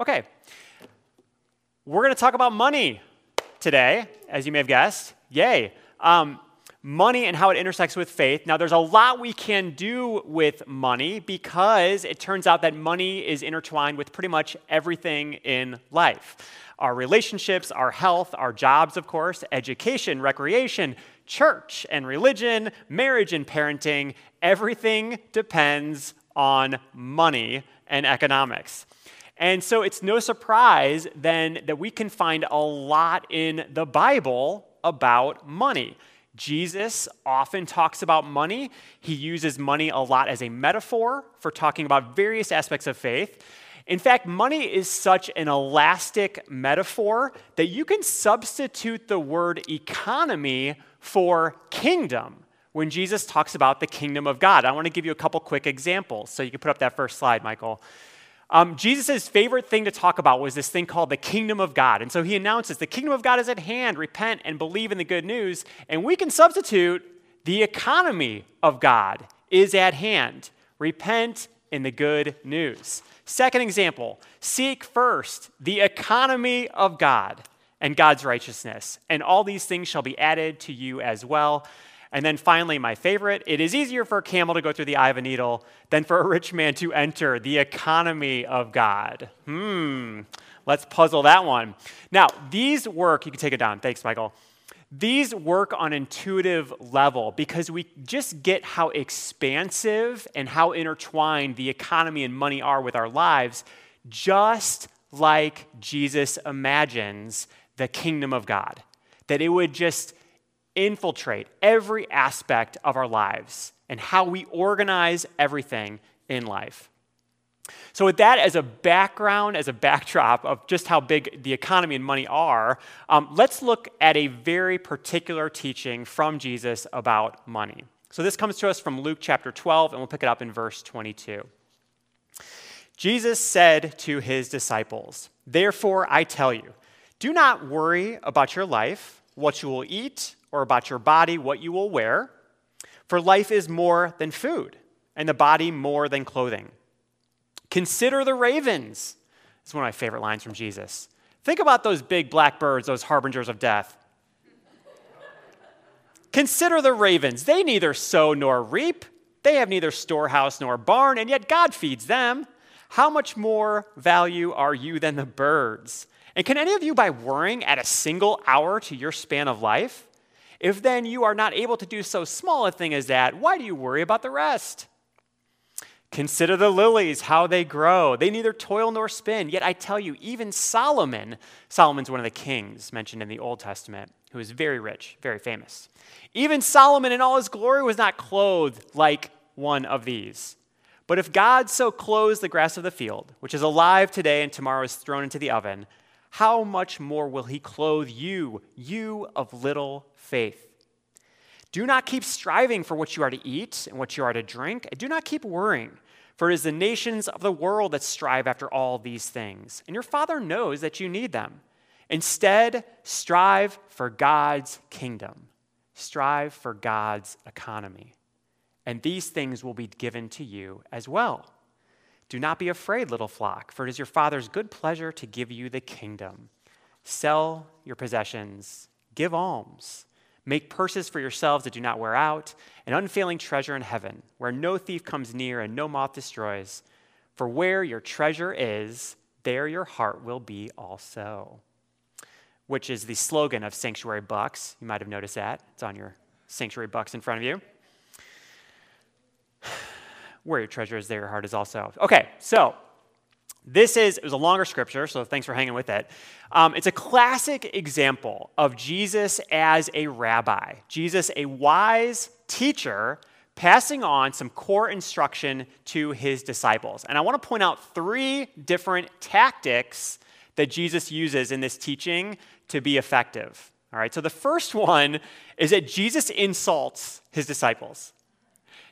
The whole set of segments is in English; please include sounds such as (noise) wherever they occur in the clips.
Okay, we're going to talk about money today, as you may have guessed. Yay. Um, money and how it intersects with faith. Now, there's a lot we can do with money because it turns out that money is intertwined with pretty much everything in life our relationships, our health, our jobs, of course, education, recreation, church and religion, marriage and parenting. Everything depends on money and economics. And so it's no surprise then that we can find a lot in the Bible about money. Jesus often talks about money. He uses money a lot as a metaphor for talking about various aspects of faith. In fact, money is such an elastic metaphor that you can substitute the word economy for kingdom when Jesus talks about the kingdom of God. I want to give you a couple quick examples. So you can put up that first slide, Michael. Um, Jesus' favorite thing to talk about was this thing called the kingdom of God. And so he announces the kingdom of God is at hand, repent and believe in the good news. And we can substitute the economy of God is at hand, repent in the good news. Second example seek first the economy of God and God's righteousness, and all these things shall be added to you as well. And then finally, my favorite it is easier for a camel to go through the eye of a needle than for a rich man to enter the economy of God. Hmm, let's puzzle that one. Now, these work, you can take it down. Thanks, Michael. These work on intuitive level because we just get how expansive and how intertwined the economy and money are with our lives, just like Jesus imagines the kingdom of God. That it would just infiltrate every aspect of our lives and how we organize everything in life. So, with that as a background, as a backdrop of just how big the economy and money are, um, let's look at a very particular teaching from Jesus about money. So, this comes to us from Luke chapter 12, and we'll pick it up in verse 22. Jesus said to his disciples, Therefore, I tell you, do not worry about your life, what you will eat or about your body what you will wear. For life is more than food, and the body more than clothing. Consider the ravens. It's one of my favorite lines from Jesus. Think about those big black birds, those harbingers of death. Consider the ravens. They neither sow nor reap, they have neither storehouse nor barn, and yet God feeds them. How much more value are you than the birds? And can any of you, by worrying, add a single hour to your span of life? If then you are not able to do so small a thing as that, why do you worry about the rest? Consider the lilies, how they grow. They neither toil nor spin. Yet I tell you, even Solomon, Solomon's one of the kings mentioned in the Old Testament, who is very rich, very famous. Even Solomon in all his glory was not clothed like one of these. But if God so clothes the grass of the field, which is alive today and tomorrow is thrown into the oven, how much more will he clothe you, you of little faith? Do not keep striving for what you are to eat and what you are to drink. And do not keep worrying, for it is the nations of the world that strive after all these things. And your Father knows that you need them. Instead, strive for God's kingdom, strive for God's economy. And these things will be given to you as well. Do not be afraid, little flock, for it is your Father's good pleasure to give you the kingdom. Sell your possessions, give alms, make purses for yourselves that do not wear out, an unfailing treasure in heaven, where no thief comes near and no moth destroys. For where your treasure is, there your heart will be also. Which is the slogan of Sanctuary Bucks. You might have noticed that. It's on your Sanctuary Bucks in front of you. Where your treasure is, there your heart is also. Okay, so this is, it was a longer scripture, so thanks for hanging with it. Um, it's a classic example of Jesus as a rabbi, Jesus, a wise teacher, passing on some core instruction to his disciples. And I want to point out three different tactics that Jesus uses in this teaching to be effective. All right, so the first one is that Jesus insults his disciples.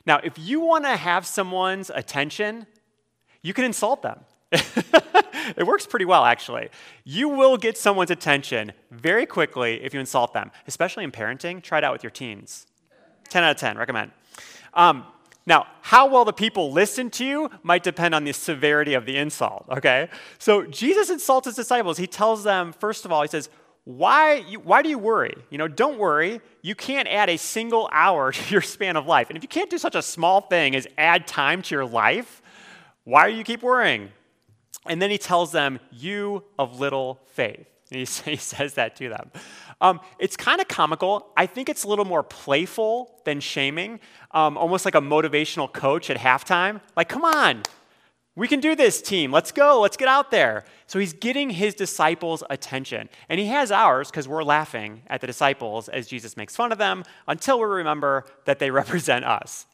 Now, if you want to have someone's attention, you can insult them. (laughs) it works pretty well, actually. You will get someone's attention very quickly if you insult them, especially in parenting. Try it out with your teens. 10 out of 10, recommend. Um, Now, how well the people listen to you might depend on the severity of the insult, okay? So Jesus insults his disciples. He tells them, first of all, he says, why, you, why do you worry? You know, don't worry. You can't add a single hour (laughs) to your span of life. And if you can't do such a small thing as add time to your life, why do you keep worrying? And then he tells them, You of little faith. And he, (laughs) he says that to them. Um, it's kind of comical. I think it's a little more playful than shaming, um, almost like a motivational coach at halftime. Like, come on, we can do this, team. Let's go. Let's get out there. So he's getting his disciples' attention. And he has ours because we're laughing at the disciples as Jesus makes fun of them until we remember that they (laughs) represent us.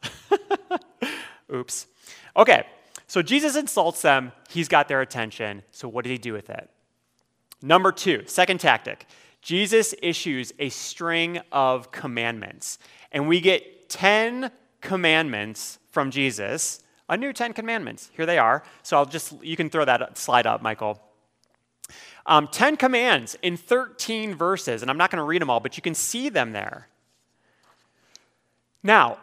(laughs) Oops. Okay, so Jesus insults them. He's got their attention. So what did he do with it? Number two, second tactic Jesus issues a string of commandments. And we get 10 commandments from Jesus, a new 10 commandments. Here they are. So I'll just, you can throw that slide up, Michael. Um, 10 commands in 13 verses, and I'm not going to read them all, but you can see them there. Now,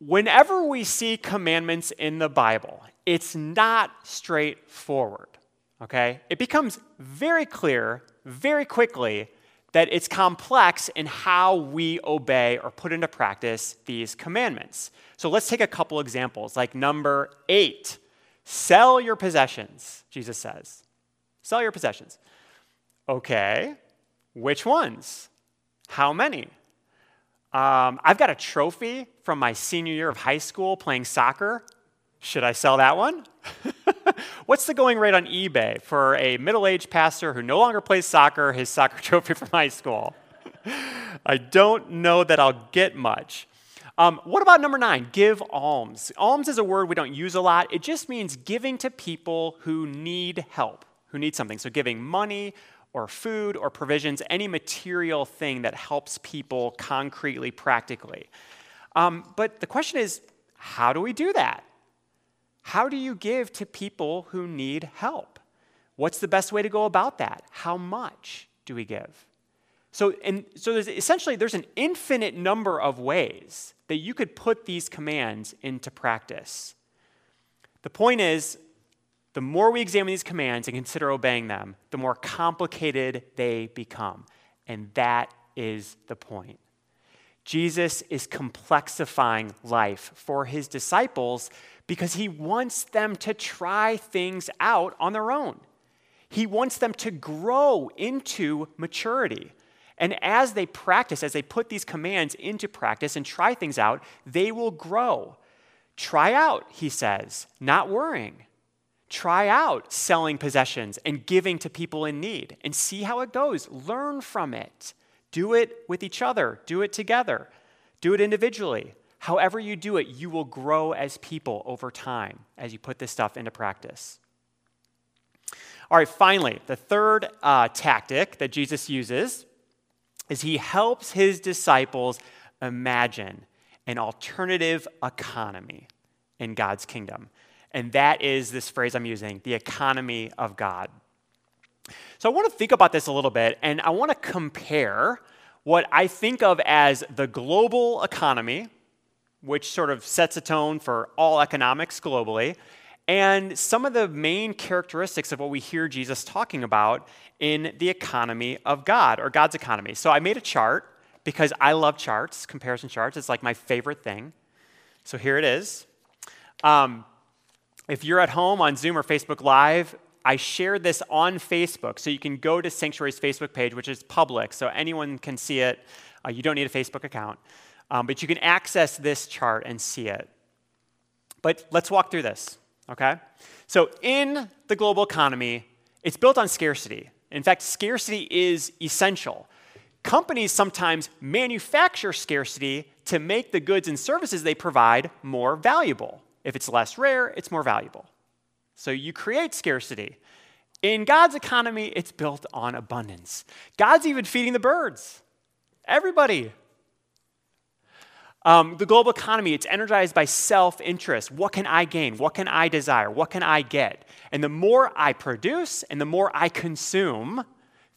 whenever we see commandments in the Bible, it's not straightforward, okay? It becomes very clear very quickly that it's complex in how we obey or put into practice these commandments. So let's take a couple examples, like number eight sell your possessions, Jesus says. Sell your possessions. Okay, which ones? How many? Um, I've got a trophy from my senior year of high school playing soccer. Should I sell that one? (laughs) What's the going rate on eBay for a middle aged pastor who no longer plays soccer, his soccer (laughs) trophy from high school? I don't know that I'll get much. Um, what about number nine? Give alms. Alms is a word we don't use a lot. It just means giving to people who need help, who need something. So giving money or food or provisions, any material thing that helps people concretely, practically. Um, but the question is, how do we do that? How do you give to people who need help? What's the best way to go about that? How much do we give? So, and, so there's essentially there's an infinite number of ways that you could put these commands into practice. The point is, the more we examine these commands and consider obeying them, the more complicated they become. And that is the point. Jesus is complexifying life for his disciples because he wants them to try things out on their own. He wants them to grow into maturity. And as they practice, as they put these commands into practice and try things out, they will grow. Try out, he says, not worrying. Try out selling possessions and giving to people in need and see how it goes. Learn from it. Do it with each other, do it together, do it individually. However, you do it, you will grow as people over time as you put this stuff into practice. All right, finally, the third uh, tactic that Jesus uses is he helps his disciples imagine an alternative economy in God's kingdom. And that is this phrase I'm using the economy of God. So I want to think about this a little bit, and I want to compare what I think of as the global economy, which sort of sets a tone for all economics globally, and some of the main characteristics of what we hear Jesus talking about in the economy of God or God's economy. So I made a chart because I love charts, comparison charts. It's like my favorite thing. So here it is. Um, if you're at home on Zoom or Facebook Live, I shared this on Facebook. So you can go to Sanctuary's Facebook page, which is public, so anyone can see it. Uh, you don't need a Facebook account. Um, but you can access this chart and see it. But let's walk through this, okay? So, in the global economy, it's built on scarcity. In fact, scarcity is essential. Companies sometimes manufacture scarcity to make the goods and services they provide more valuable. If it's less rare, it's more valuable. So you create scarcity. In God's economy, it's built on abundance. God's even feeding the birds. Everybody. Um, the global economy, it's energized by self interest. What can I gain? What can I desire? What can I get? And the more I produce and the more I consume,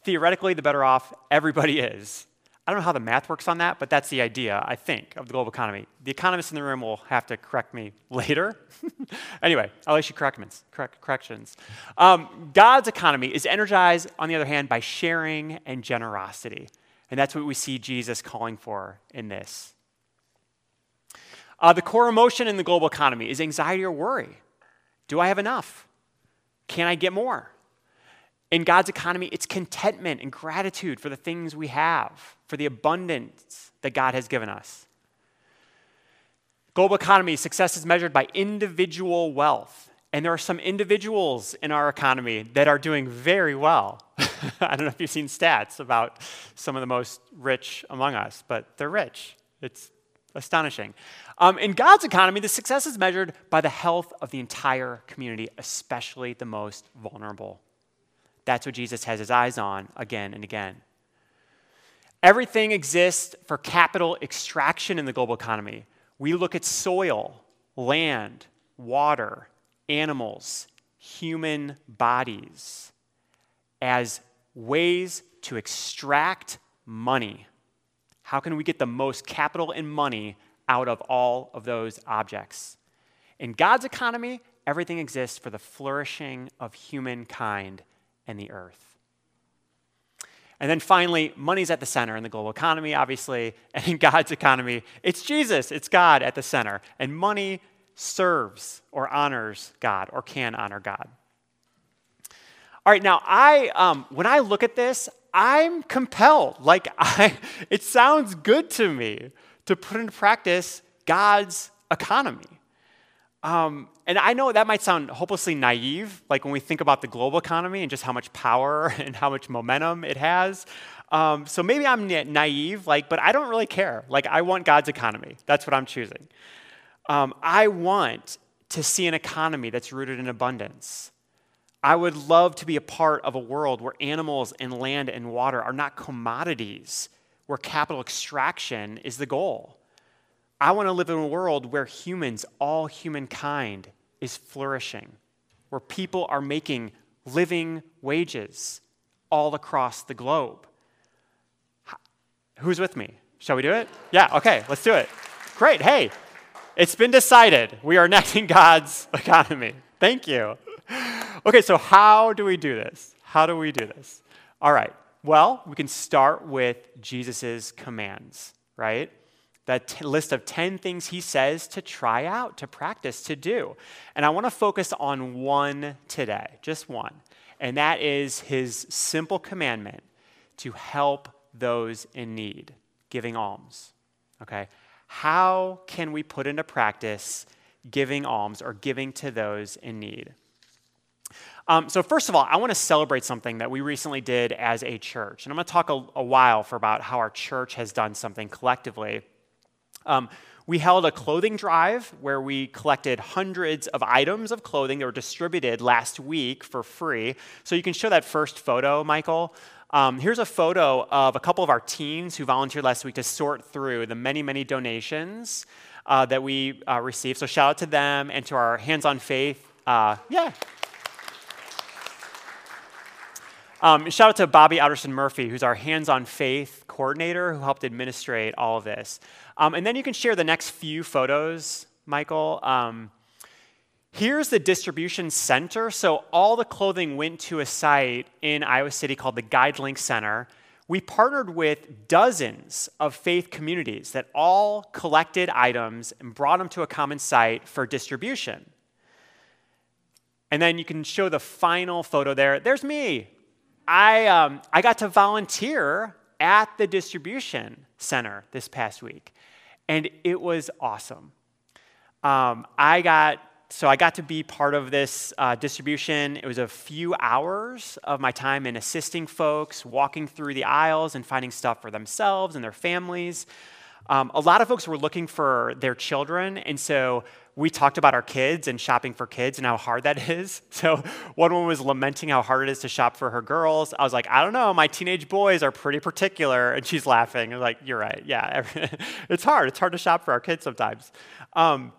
theoretically, the better off everybody is. I don't know how the math works on that, but that's the idea, I think, of the global economy. The economists in the room will have to correct me (laughs) later. (laughs) anyway, I'll issue corrections. Correct, corrections. Um, God's economy is energized, on the other hand, by sharing and generosity. And that's what we see Jesus calling for in this. Uh, the core emotion in the global economy is anxiety or worry. Do I have enough? Can I get more? In God's economy, it's contentment and gratitude for the things we have, for the abundance that God has given us. Global economy success is measured by individual wealth. And there are some individuals in our economy that are doing very well. (laughs) I don't know if you've seen stats about some of the most rich among us, but they're rich. It's astonishing. Um, in God's economy, the success is measured by the health of the entire community, especially the most vulnerable. That's what Jesus has his eyes on again and again. Everything exists for capital extraction in the global economy. We look at soil, land, water, animals, human bodies as ways to extract money. How can we get the most capital and money out of all of those objects? In God's economy, everything exists for the flourishing of humankind and the earth. And then finally, money's at the center in the global economy, obviously, (laughs) and in God's economy, it's Jesus, it's God at the center. And money serves or honors God or can honor God. All right, now I, um, when I look at this, I'm compelled. Like, (laughs) I, it sounds good to me to put into practice God's economy. Um, and I know that might sound hopelessly naive, like when we think about the global economy and just how much power (laughs) and how much momentum it has. Um, so maybe I'm naive, like, but I don't really care. Like, I want God's economy. That's what I'm choosing. Um, I want to see an economy that's rooted in abundance. I would love to be a part of a world where animals and land and water are not commodities, where capital extraction is the goal. I want to live in a world where humans, all humankind, is flourishing, where people are making living wages all across the globe. Who's with me? Shall we do it? Yeah, okay, let's do it. Great. Hey, it's been decided. We are (laughs) enacting God's economy. Thank you. (laughs) Okay, so how do we do this? How do we do this? All right. Well, we can start with Jesus' commands, right? that t- list of 10 things he says to try out, to practice, to do. And I want to focus on one today, just one. And that is his simple commandment to help those in need, giving alms. Okay? How can we put into practice giving alms or giving to those in need? Um, so, first of all, I want to celebrate something that we recently did as a church. And I'm going to talk a, a while for about how our church has done something collectively um, we held a clothing drive where we collected hundreds of items of clothing that were distributed last week for free. So you can show that first photo, Michael. Um, here's a photo of a couple of our teens who volunteered last week to sort through the many, many donations uh, that we uh, received. So shout out to them and to our Hands on Faith. Uh, yeah. Um, shout out to Bobby Outerson Murphy, who's our Hands on Faith coordinator who helped administrate all of this. Um, and then you can share the next few photos, Michael. Um, here's the distribution center. So all the clothing went to a site in Iowa City called the GuideLink Center. We partnered with dozens of faith communities that all collected items and brought them to a common site for distribution. And then you can show the final photo there. There's me. I, um, I got to volunteer at the distribution center this past week and it was awesome. Um, I got so I got to be part of this uh, distribution. It was a few hours of my time in assisting folks, walking through the aisles and finding stuff for themselves and their families. Um, a lot of folks were looking for their children, and so we talked about our kids and shopping for kids and how hard that (laughs) is. So one woman was lamenting how hard it is to shop for her girls. I was like, I don't know, my teenage boys are pretty particular, and she's laughing. I was like, you're right, yeah, (laughs) it's hard. It's hard to shop for our kids sometimes. Um,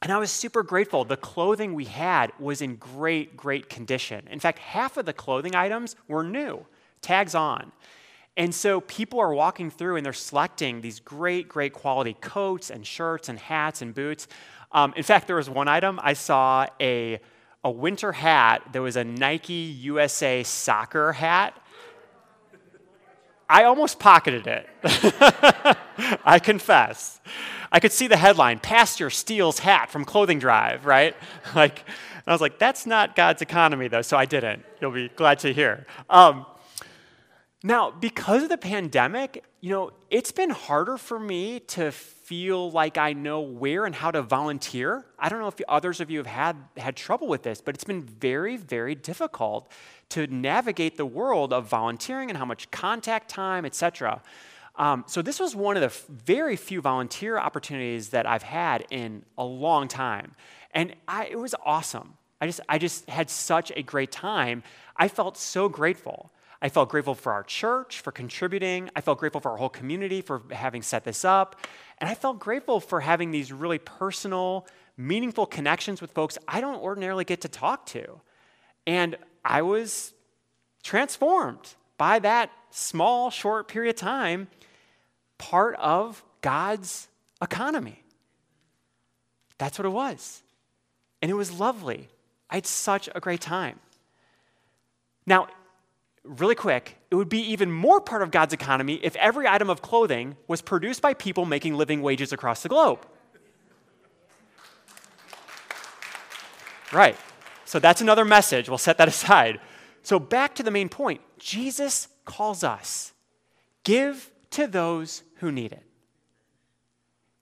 and I was super grateful. The clothing we had was in great, great condition. In fact, half of the clothing items were new, tags on. And so people are walking through and they're selecting these great, great quality coats and shirts and hats and boots. Um, in fact, there was one item I saw a, a winter hat that was a Nike USA soccer hat. I almost pocketed it. (laughs) I confess. I could see the headline Pastor steals hat from clothing drive, right? (laughs) Like, I was like, that's not God's economy, though, so I didn't. You'll be glad to hear. Um, now, because of the pandemic, you know, it's been harder for me to feel like I know where and how to volunteer. I don't know if others of you have had, had trouble with this, but it's been very, very difficult to navigate the world of volunteering and how much contact time, etc. Um, so this was one of the very few volunteer opportunities that I've had in a long time, and I, it was awesome. I just, I just had such a great time. I felt so grateful. I felt grateful for our church for contributing. I felt grateful for our whole community for having set this up. And I felt grateful for having these really personal, meaningful connections with folks I don't ordinarily get to talk to. And I was transformed by that small, short period of time, part of God's economy. That's what it was. And it was lovely. I had such a great time. Now, really quick, it would be even more part of God's economy if every item of clothing was produced by people making living wages across the globe. Right. So that's another message. We'll set that (laughs) aside. So back to the main point Jesus calls us give to those who need it.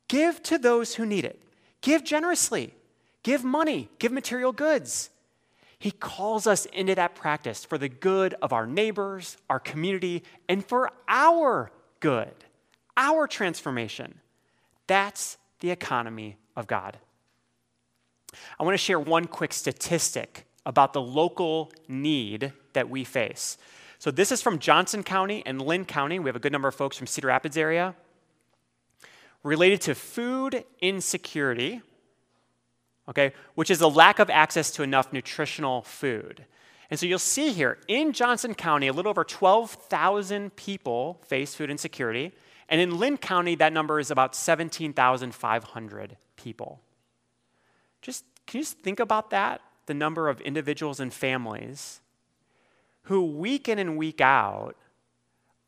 Give to those who need it. Give generously. Give money. Give material goods. He calls us into that practice for the good of our neighbors, our community, and for our good, our transformation. That's the economy of God. I want to share one quick statistic about the local need that we face. So, this is from Johnson County and Linn County. We have a good number of folks from Cedar Rapids area. Related to food insecurity, okay, which is a lack of access to enough nutritional food. And so you'll see here in Johnson County, a little over 12,000 people face food insecurity. And in Linn County, that number is about 17,500 people. Just can you just think about that? The number of individuals and families who week in and week out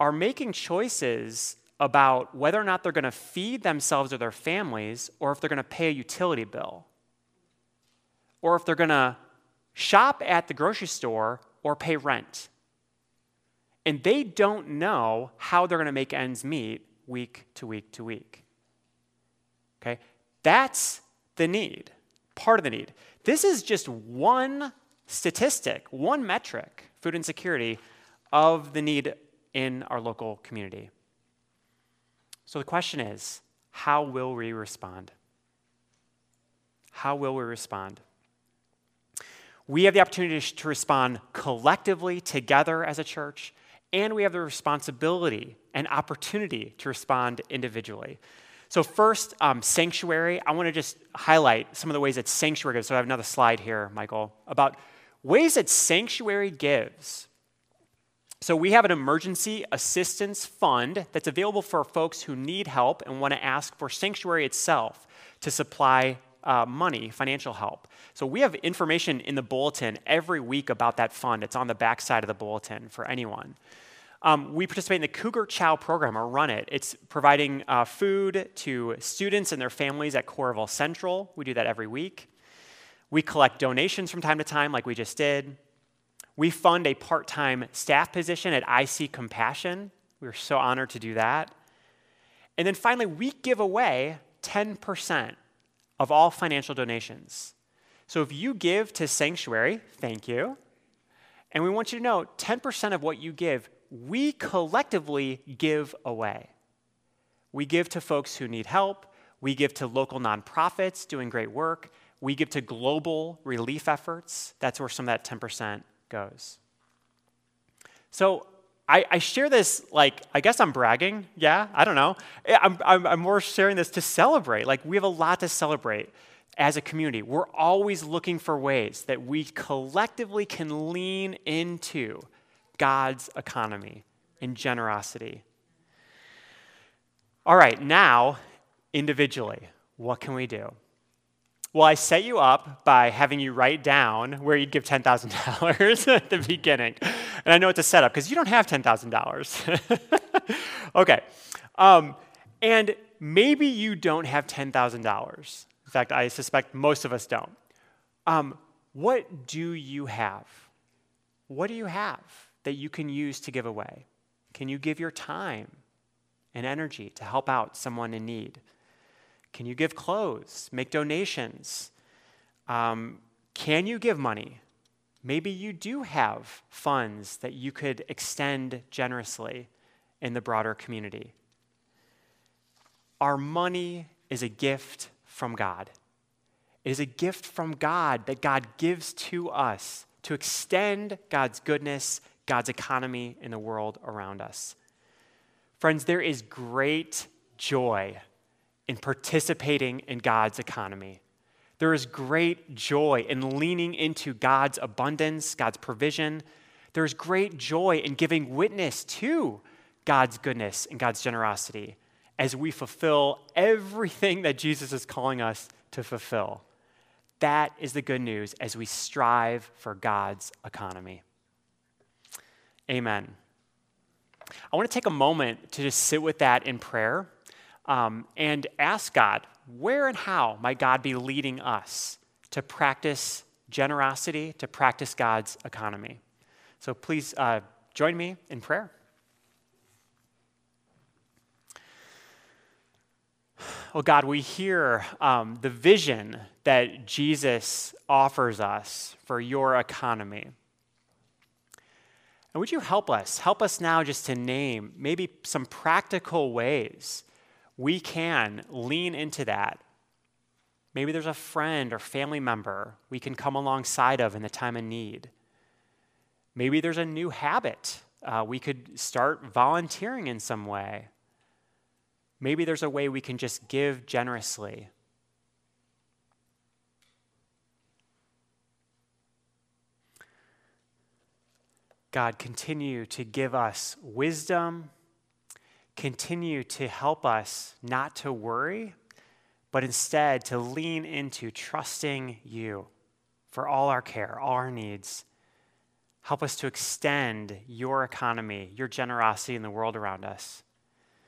are making choices about whether or not they're going to feed themselves or their families or if they're going to pay a utility bill or if they're going to shop at the grocery store or pay rent. And they don't know how they're going to make ends meet week to week to week. Okay? That's the need, part of the need. This is just one statistic, one metric, food insecurity, of the need in our local community. So the question is how will we respond? How will we respond? We have the opportunity to respond collectively together as a church, and we have the responsibility and opportunity to respond individually. So, first, um, sanctuary. I want to just highlight some of the ways that sanctuary gives. So, I have another slide here, Michael, about ways that sanctuary gives. So, we have an emergency assistance fund that's available for folks who need help and want to ask for sanctuary itself to supply uh, money, financial help. So we have information in the bulletin every week about that fund. It's on the back side of the bulletin for anyone. Um, we participate in the Cougar Chow program or run it. It's providing uh, food to students and their families at Coralville Central. We do that every week. We collect donations from time to time, like we just did. We fund a part time staff position at IC Compassion. We're so honored to do that. And then finally, we give away 10% of all financial donations. So if you give to Sanctuary, thank you. And we want you to know 10% of what you give, we collectively give away. We give to folks who need help. We give to local nonprofits doing great work. We give to global relief efforts. That's where some of that 10% goes. So I, I, share this like, I guess I'm bragging. Yeah, I don't know. Eh, I'm, I'm, I'm more sharing this to celebrate. Like, we have a lot to celebrate as a community. We're always looking for ways that we collectively can lean into God's economy and generosity. All right, now, individually, what can we do? Well, I set you up by having you write down where you'd give $10,000 (laughs) at the beginning. And I know it's a setup because you don't have $10,000. (laughs) okay. Um, and maybe you don't have $10,000. In fact, I suspect most of us don't. Um, what do you have? What do you have that you can use to give away? Can you give your time and energy to help out someone in need? Can you give clothes, make donations? Um, can you give money? Maybe you do have funds that you could extend generously in the broader community. Our money is a gift from God. It is a gift from God that God gives to us to extend God's goodness, God's economy in the world around us. Friends, there is great joy in participating in God's economy. There is great joy in leaning into God's abundance, God's provision. There is great joy in giving witness to God's goodness and God's generosity as we fulfill everything that Jesus is calling us to fulfill. That is the good news as we strive for God's economy. Amen. I want to take a moment to just sit with that in prayer um, and ask God, where and how might God be leading us to practice generosity, to practice God's economy? So please uh, join me in prayer. Oh God, we hear um, the vision that Jesus offers us for your economy. And would you help us? Help us now just to name maybe some practical ways we can lean into that. Maybe there's a friend or family member we can come alongside of in the time of need. Maybe there's a new habit uh, we could start volunteering in some way. Maybe there's a way we can just give generously. God, continue to give us wisdom continue to help us not to worry, but instead to lean into trusting you for all our care, all our needs. Help us to extend your economy, your generosity in the world around us.